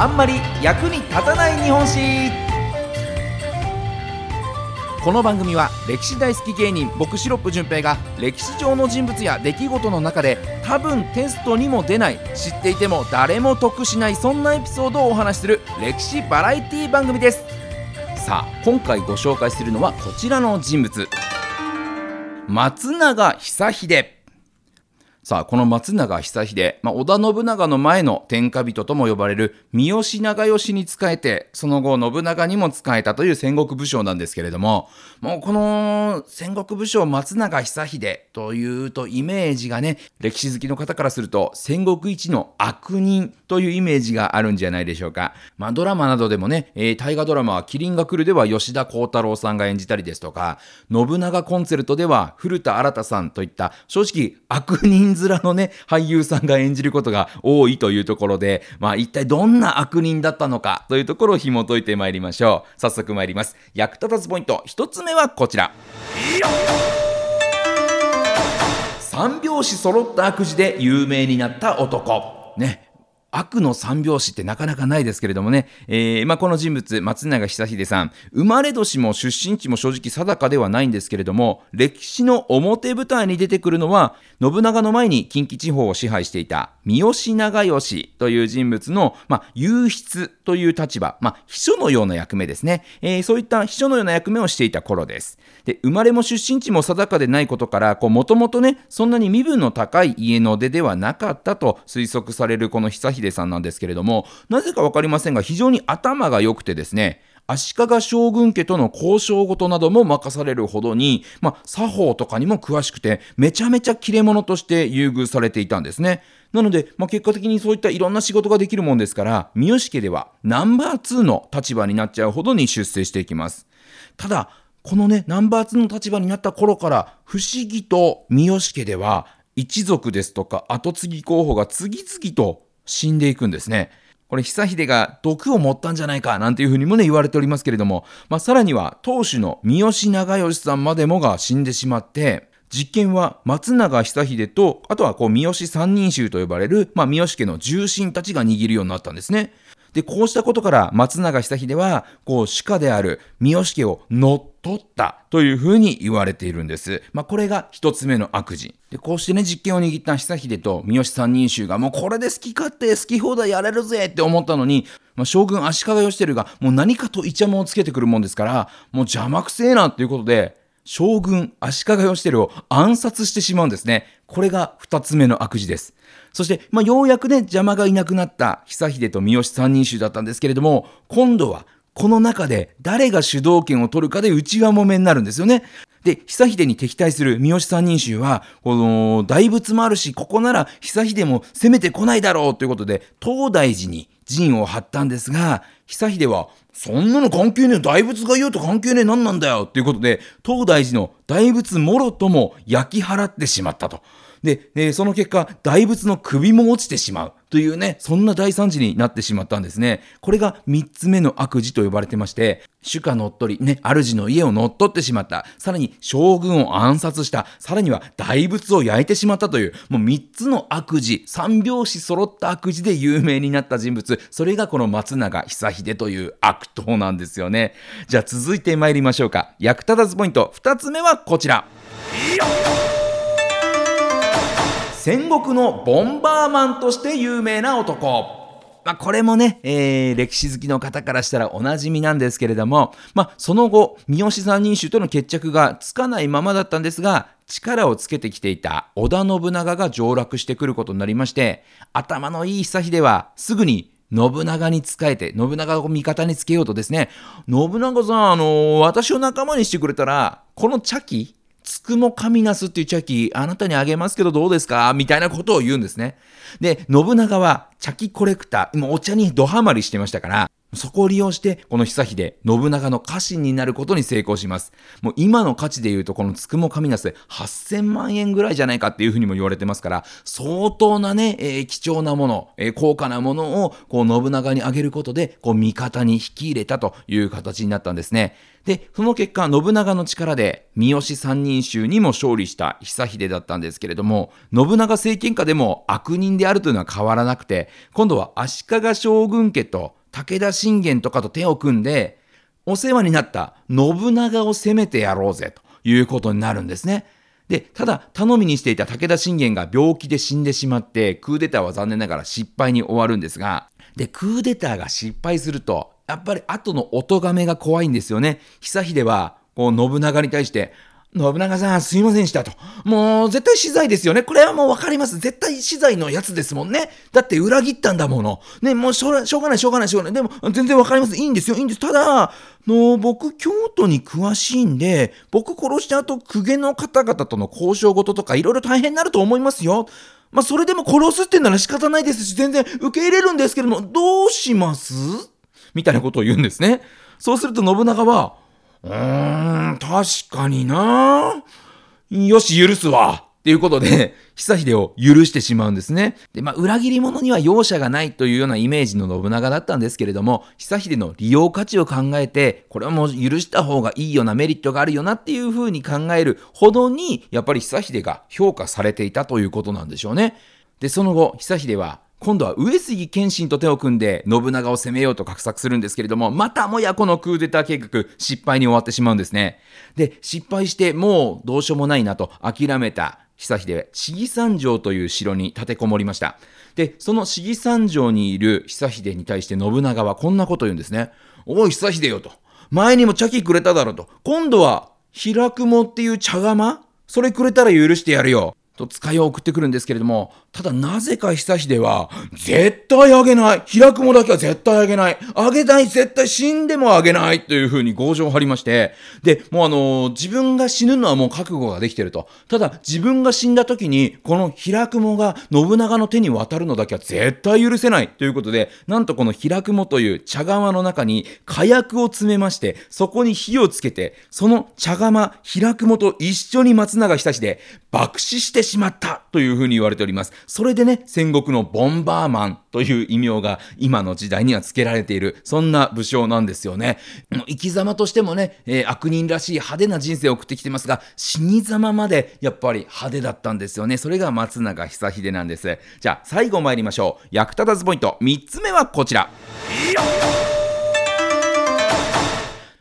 あんまり役に立たない日本史。この番組は歴史大好き芸人僕シロップ純平が歴史上の人物や出来事の中で多分テストにも出ない知っていても誰も得しないそんなエピソードをお話しする歴史バラエティ番組です。さあ今回ご紹介するのはこちらの人物。松永久秀。さあ、この松永久秀、まあ、織田信長の前の天下人とも呼ばれる三好長慶に仕えて、その後信長にも仕えたという戦国武将なんですけれども、もうこの戦国武将松永久秀というとイメージがね、歴史好きの方からすると戦国一の悪人というイメージがあるんじゃないでしょうか。まあ、ドラマなどでもね、えー、大河ドラマは麒麟が来るでは吉田幸太郎さんが演じたりですとか、信長コンセルトでは古田新太さんといった正直悪人面のね、俳優さんが演じることが多いというところで、まあ一体どんな悪人だったのかというところを紐解いてまいりましょう。早速参ります。役立たずポイント、一つ目はこちら。三拍子揃った悪事で有名になった男。ね。悪の三拍子ってなかなかないですけれどもね、えー、まあ、この人物、松永久秀さん、生まれ年も出身地も正直定かではないんですけれども、歴史の表舞台に出てくるのは、信長の前に近畿地方を支配していた三好長慶という人物の、まあ、優筆という立場、まあ、秘書のような役目ですね、えー、そういった秘書のような役目をしていた頃です。で、生まれも出身地も定かでないことから、もともとね、そんなに身分の高い家の出ではなかったと推測されるこの久秀さんなんですけれども、なぜか分かりませんが、非常に頭が良くてですね、足利将軍家との交渉事なども任されるほどに、まあ、作法とかにも詳しくて、めちゃめちゃ切れ者として優遇されていたんですね。なので、まあ、結果的にそういったいろんな仕事ができるもんですから、三好家ではナンバー2の立場になっちゃうほどに出世していきます。ただ、このね、ナンバー2の立場になった頃から、不思議と三好家では、一族ですとか後継ぎ候補が次々と死んでいくんですね。これ、久秀が毒を持ったんじゃないかなんていうふうにもね、言われておりますけれども、まあ、さらには、当主の三好長慶さんまでもが死んでしまって、実験は松永久秀と、あとはこう三好三人衆と呼ばれる、まあ、三好家の重臣たちが握るようになったんですね。で、こうしたことから松永久秀は、こう、主家である三好家を乗っ取ったというふうに言われているんです。まあ、これが一つ目の悪事。で、こうしてね、実権を握った久秀と三好三人衆が、もうこれで好き勝手、好き放題やれるぜって思ったのに、まあ、将軍足利義輝が、もう何かとイチャモンをつけてくるもんですから、もう邪魔くせえなっていうことで、将軍足利義輝を暗殺してしまうんですね。これが二つ目の悪事です。そして、まあ、ようやくね、邪魔がいなくなった久秀と三好三人衆だったんですけれども、今度はこの中で誰が主導権を取るかで内輪もめになるんですよね。で、久秀に敵対する三好三人衆は、この大仏もあるし、ここなら久秀も攻めてこないだろうということで、東大寺に陣を張ったんですが、久秀は、そんなの関係ねえ、大仏が言うと関係ねえ、何なんだよということで、東大寺の大仏もろとも焼き払ってしまったと。で、え、その結果、大仏の首も落ちてしまうというね、そんな大惨事になってしまったんですね。これが3つ目の悪事と呼ばれてまして、主家乗っ取り、ね、主の家を乗っ取ってしまった。さらに将軍を暗殺した。さらには大仏を焼いてしまったという、もう3つの悪事、3拍子揃った悪事で有名になった人物。それがこの松永久秀という悪党なんですよね。じゃあ続いて参りましょうか。役立たずポイント2つ目はこちら。戦国のボンバーマンとして有名な男。まあ、これもね、えー、歴史好きの方からしたらおなじみなんですけれども、まあ、その後、三好三人衆との決着がつかないままだったんですが、力をつけてきていた織田信長が上洛してくることになりまして、頭のいい久秀はすぐに信長に仕えて、信長を味方につけようとですね、信長さん、あのー、私を仲間にしてくれたら、この茶器、つくも神なすっていう茶器、あなたにあげますけどどうですか？みたいなことを言うんですね。で、信長は茶器コレクター、今お茶にドハマりしてましたから、そこを利用して、この久秀、信長の家臣になることに成功します。もう今の価値で言うと、このつくも神なす8000万円ぐらいじゃないかっていうふうにも言われてますから、相当なね、えー、貴重なもの、えー、高価なものを、こう信長にあげることで、こう味方に引き入れたという形になったんですね。で、その結果、信長の力で、三好三人衆にも勝利した久秀だったんですけれども、信長政権下でも悪人であるというのは変わらなくて、今度は足利将軍家と武田信玄とかと手を組んで、お世話になった信長を攻めてやろうぜということになるんですね。で、ただ頼みにしていた武田信玄が病気で死んでしまって、クーデターは残念ながら失敗に終わるんですが、で、クーデターが失敗すると、やっぱり後のお咎めが怖いんですよね。久秀は、こう、信長に対して、信長さん、すいませんでしたと。もう、絶対死罪ですよね。これはもうわかります。絶対死罪のやつですもんね。だって裏切ったんだもの。ね、もうしょうがない、しょうがない、しょうがない、でも、全然わかります。いいんですよ、いいんです。ただ、の僕、京都に詳しいんで、僕殺した後、公家の方々との交渉事とか、いろいろ大変になると思いますよ。まあ、それでも殺すってんなら仕方ないですし、全然受け入れるんですけれども、どうします？みたいなことを言うんですね。そうすると信長は、うーん、確かになよし、許すわ。っていうことで、久秀を許してしまうんですね。で、まあ、裏切り者には容赦がないというようなイメージの信長だったんですけれども、久秀の利用価値を考えて、これはもう許した方がいいよな、メリットがあるよなっていうふうに考えるほどに、やっぱり久秀が評価されていたということなんでしょうね。で、その後、久秀は今度は上杉謙信と手を組んで信長を攻めようと画策するんですけれども、またもやこのクーデター計画失敗に終わってしまうんですね。で、失敗してもうどうしようもないなと諦めた久秀、市議三条という城に立てこもりました。で、その市議三条にいる久秀に対して信長はこんなこと言うんですね。おい久秀よと。前にも茶器くれただろうと。今度は、開くもっていう茶釜？それくれたら許してやるよ。と使いを送ってくるんですけれども、ただなぜか久秀は、絶対あげない。開くもだけは絶対あげない。あげない絶対死んでもあげない。というふうに強情を張りまして、で、もうあのー、自分が死ぬのはもう覚悟ができてると。ただ自分が死んだ時に、この開くもが信長の手に渡るのだけは絶対許せない。ということで、なんとこの開くもという茶釜の中に火薬を詰めまして、そこに火をつけて、その茶釜、開くもと一緒に松永久志で爆死してしまった。というふうに言われております。それでね、戦国のボンバーマンという異名が今の時代には付けられている、そんな武将なんですよね。生き様としてもね、えー、悪人らしい派手な人生を送ってきてますが、死に様までやっぱり派手だったんですよね。それが松永久秀なんです。じゃあ最後参りましょう。役立たずポイント3つ目はこちら。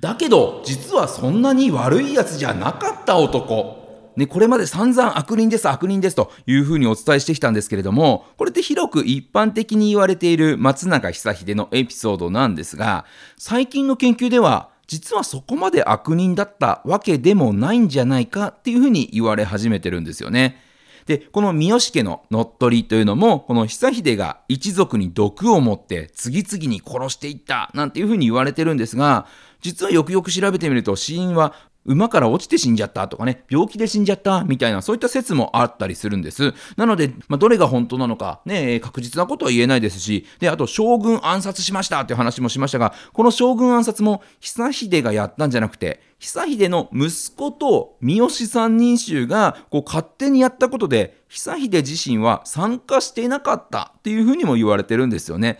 だけど、実はそんなに悪いやつじゃなかった男。ね、これまで散々悪人です、悪人ですというふうにお伝えしてきたんですけれども、これって広く一般的に言われている松永久秀のエピソードなんですが、最近の研究では、実はそこまで悪人だったわけでもないんじゃないかっていうふうに言われ始めてるんですよね。で、この三好家の乗っ取りというのも、この久秀が一族に毒を持って次々に殺していったなんていうふうに言われてるんですが、実はよくよく調べてみると死因は馬から落ちて死んじゃったとかね、病気で死んじゃったみたいな、そういった説もあったりするんです。なので、まあ、どれが本当なのか、ね、確実なことは言えないですし、で、あと、将軍暗殺しましたっていう話もしましたが、この将軍暗殺も、久秀がやったんじゃなくて、久秀の息子と三好三人衆がこう勝手にやったことで、久秀自身は参加していなかったっていうふうにも言われてるんですよね。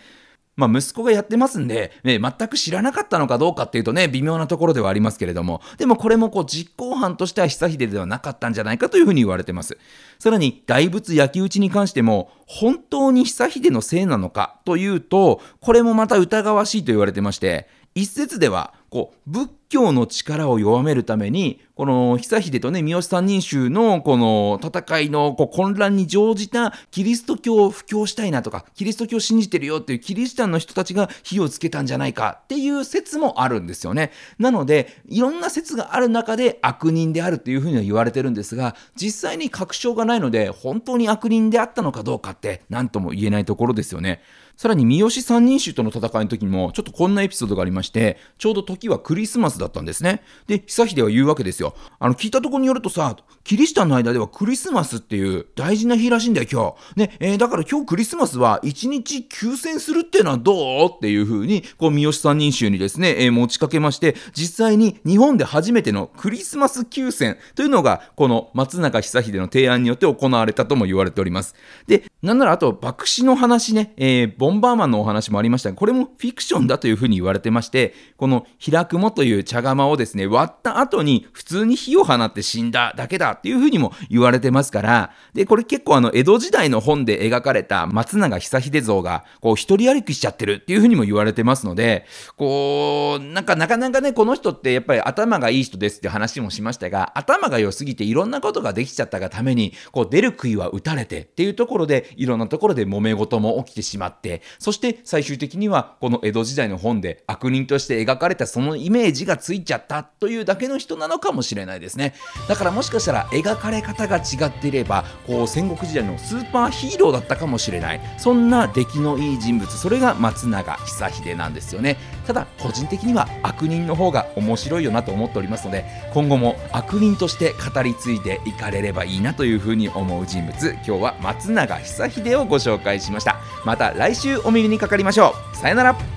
まあ、息子がやってますんで、ね、全く知らなかったのかどうかっていうとね、微妙なところではありますけれども、でもこれもこう実行犯としては久秀ではなかったんじゃないかというふうに言われてます。さらに、大仏焼き討ちに関しても、本当に久秀のせいなのかというと、これもまた疑わしいと言われてまして、一説では、こう、仏教の力を弱めるために、この久秀とね、三好三人衆のこの戦いのこう混乱に乗じたキリスト教を布教したいなとか、キリスト教を信じてるよっていうキリシタンの人たちが火をつけたんじゃないかっていう説もあるんですよね。なので、いろんな説がある中で悪人であるっていうふうには言われてるんですが、実際に確証がないので、本当に悪人であったのかどうかって何とも言えないところですよね。さらに三好三人衆との戦いの時にも、ちょっとこんなエピソードがありまして、ちょうど時はクリスマスだったんですね。で、久秀は言うわけですよ。あの、聞いたところによるとさ、キリシタンの間ではクリスマスっていう大事な日らしいんだよ、今日。ね、えー、だから今日クリスマスは1日休戦するっていうのはどうっていうふうに、こう、三好三人衆にですね、えー、持ちかけまして、実際に日本で初めてのクリスマス休戦というのが、この松永久秀の提案によって行われたとも言われております。で、なんならあと、爆死の話ね、えー、ボンバーマンのお話もありましたが、これもフィクションだというふうに言われてまして、この開くもという茶釜をですね、割った後に普通に火を放って死んだだけだっていうふうにも言われてますから、で、これ結構あの、江戸時代の本で描かれた松永久秀像が、こう、一人歩きしちゃってるっていうふうにも言われてますので、こう、なんかなかなかね、この人ってやっぱり頭がいい人ですって話もしましたが、頭が良すぎていろんなことができちゃったがために、こう、出る杭は打たれてっていうところで、いろんなところで揉め事も起きてしまって、そして最終的には、この江戸時代の本で悪人として描かれたそのイメージがついちゃったというだけの人なのかもしれないですね。だからもしかしたら描かれ方が違っていれば、こう戦国時代のスーパーヒーローだったかもしれない。そんな出来のいい人物、それが松永久秀なんですよね。ただ、個人的には悪人の方が面白いよなと思っておりますので、今後も悪人として語り継いでいかれればいいなというふうに思う人物、今日は松永久秀をご紹介しました。また来週お耳にかかりましょう。さよなら。